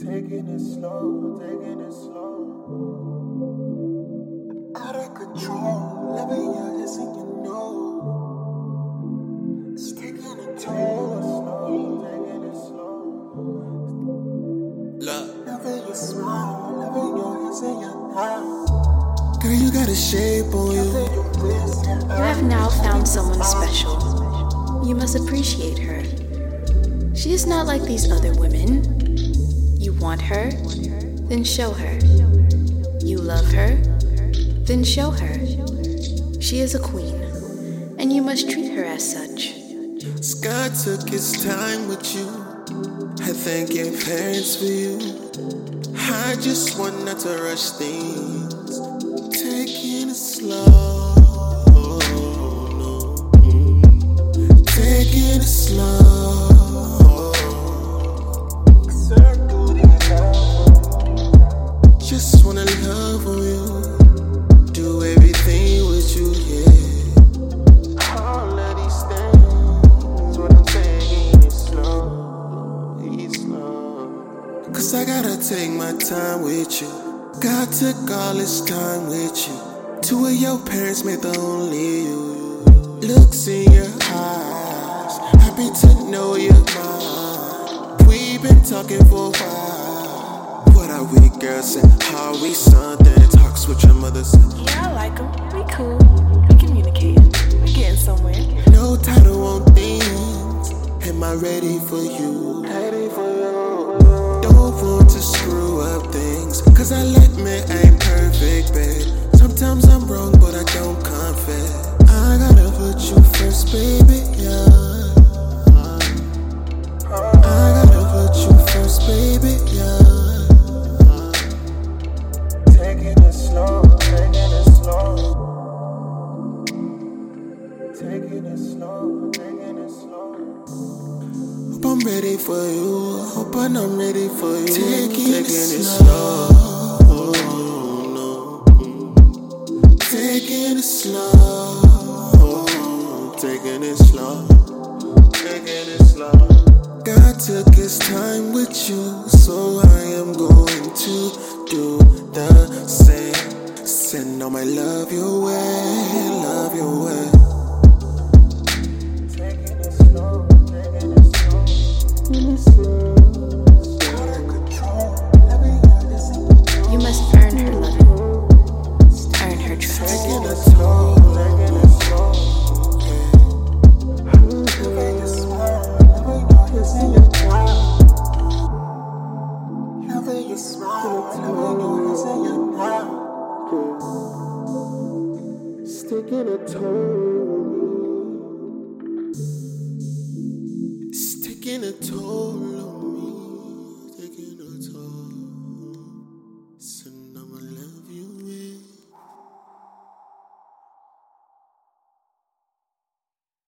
Taking it slow, taking it slow. Out of control, loving you is in your know. It's taking it slow, taking it slow. Love. Loving your smile, loving your hands in your eyes. Girl, you got a shape on you. Your your You have now found someone special. You must appreciate her. She is not like these other women. Want her? Then show her. You love her? Then show her. She is a queen, and you must treat her as such. God took his time with you. I thank your parents for you. I just want not to rush things. Taking it slow. Taking it slow. Just wanna love on you. Do everything with you, yeah. All of these things, what I'm taking it slow, it's slow. Cause I gotta take my time with you. God took all his time with you. Two of your parents made the only you. Looks in your eyes, happy to know you're mine. We've been talking for a while. What are we girls and how are we something? Talks with your mother said. Yeah, I like him. We cool. We communicating. We getting somewhere. No title on things. Am I ready for you? Ready for you. Don't want to screw up things. Cause I let me ain't perfect, babe. Sometimes I'm wrong, but I don't confess. I gotta put you first, Taking it slow, taking it slow. Hope I'm ready for you. Hope I'm ready for you. Taking, it slow. no. Taking it slow. Taking it slow. Taking it slow. God took his time with you, so I am going to do the same. Send all my love your way, love your way. Sticking a toe. Sticking a toe